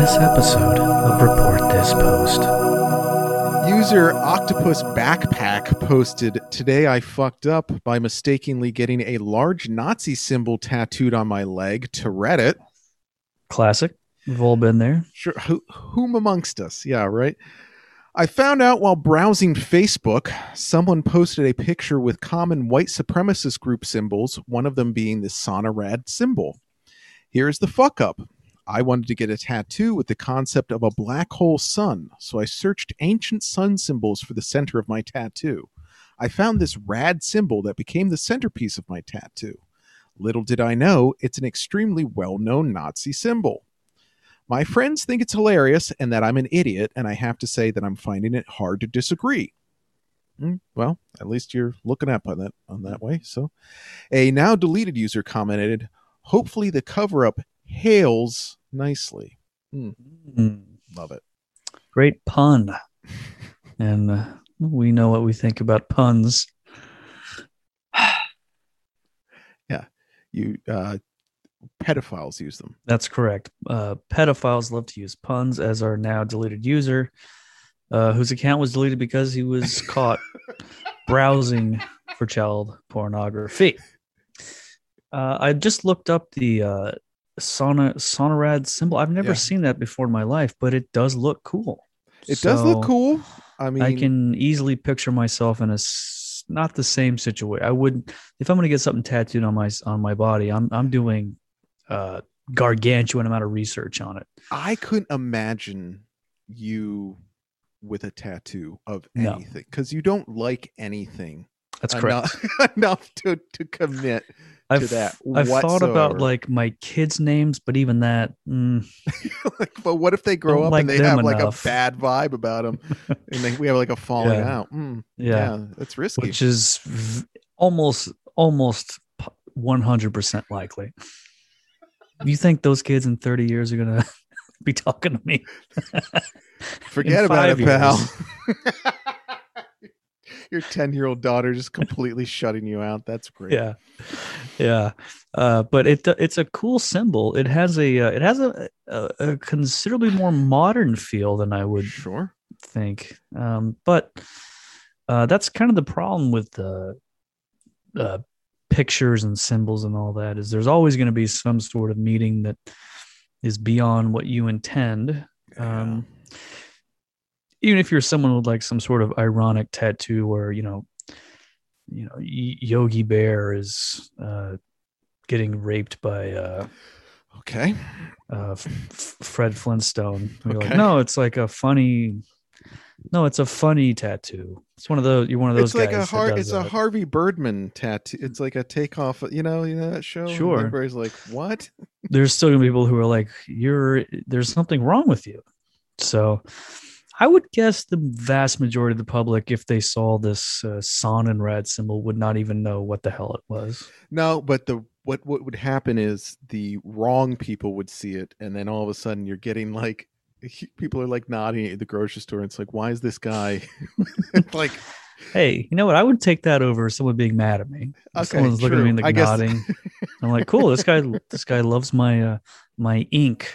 this episode of Report This Post. User Octopus Backpack posted, Today I fucked up by mistakenly getting a large Nazi symbol tattooed on my leg to Reddit. Classic. We've all been there. Sure, who, whom amongst us? Yeah, right. I found out while browsing Facebook, someone posted a picture with common white supremacist group symbols, one of them being the Sonnenrad symbol. Here's the fuck up. I wanted to get a tattoo with the concept of a black hole sun, so I searched ancient sun symbols for the center of my tattoo. I found this rad symbol that became the centerpiece of my tattoo. Little did I know, it's an extremely well known Nazi symbol. My friends think it's hilarious and that I'm an idiot, and I have to say that I'm finding it hard to disagree. Hmm, Well, at least you're looking up on that on that way. So, a now deleted user commented, "Hopefully, the cover up hails nicely." Mm, Love it. great pun. and uh, we know what we think about puns. Yeah. You uh, pedophiles use them. That's correct. Uh, pedophiles love to use puns, as our now deleted user, uh, whose account was deleted because he was caught browsing for child pornography. Uh, I just looked up the uh, Sona, Sonnenrad symbol. I've never Yeah. seen that before in my life, but it does look cool. It does look cool. I mean, I can easily picture myself in a not the same situation. I would if I'm going to get something tattooed on my on my body. I'm I'm doing uh gargantuan amount of research on it. I couldn't imagine you with a tattoo of anything because you don't like anything That's correct. enough, enough to to commit I've that I've thought about like my kids' names, but even that, mm, like, but what if they grow up like and they have like a bad vibe about them, and they, we have like a falling Yeah. out? Mm, yeah, yeah. that's risky. which is v- almost almost 100 percent likely. You think those kids in 30 years are gonna be talking to me? Forget about it, five pal. Your ten-year-old daughter just completely shutting you out. That's great. yeah yeah uh but it it's a cool symbol it has a uh, it has a, a a considerably more modern feel than i would Sure. think um but uh that's kind of the problem with the uh pictures and symbols and all that is there's always going to be some sort of meaning that is beyond what you intend um even if you're someone with like some sort of ironic tattoo where you know you know Y- yogi bear is uh getting raped by uh okay. uh F- fred flintstone You're like no it's like a funny no it's a funny tattoo it's one of those you're one of those It's like guys a that Har- it's a. Harvey Birdman tattoo. It's like a takeoff. You know, you know that show. Sure. Everybody's like, "What?" there's still gonna be people who are like you're there's something wrong with you so i would guess the vast majority of the public if they saw this uh, Sonnenrad symbol would not even know what the hell it was No, but the what what would happen is the wrong people would see it, and then all of a sudden you're getting like people are like nodding at the grocery store. And it's like, why is this guy like? hey you know what i would take that over someone being mad at me Okay, someone's looking at me true. like I guess- nodding i'm like cool this guy this guy loves my uh my ink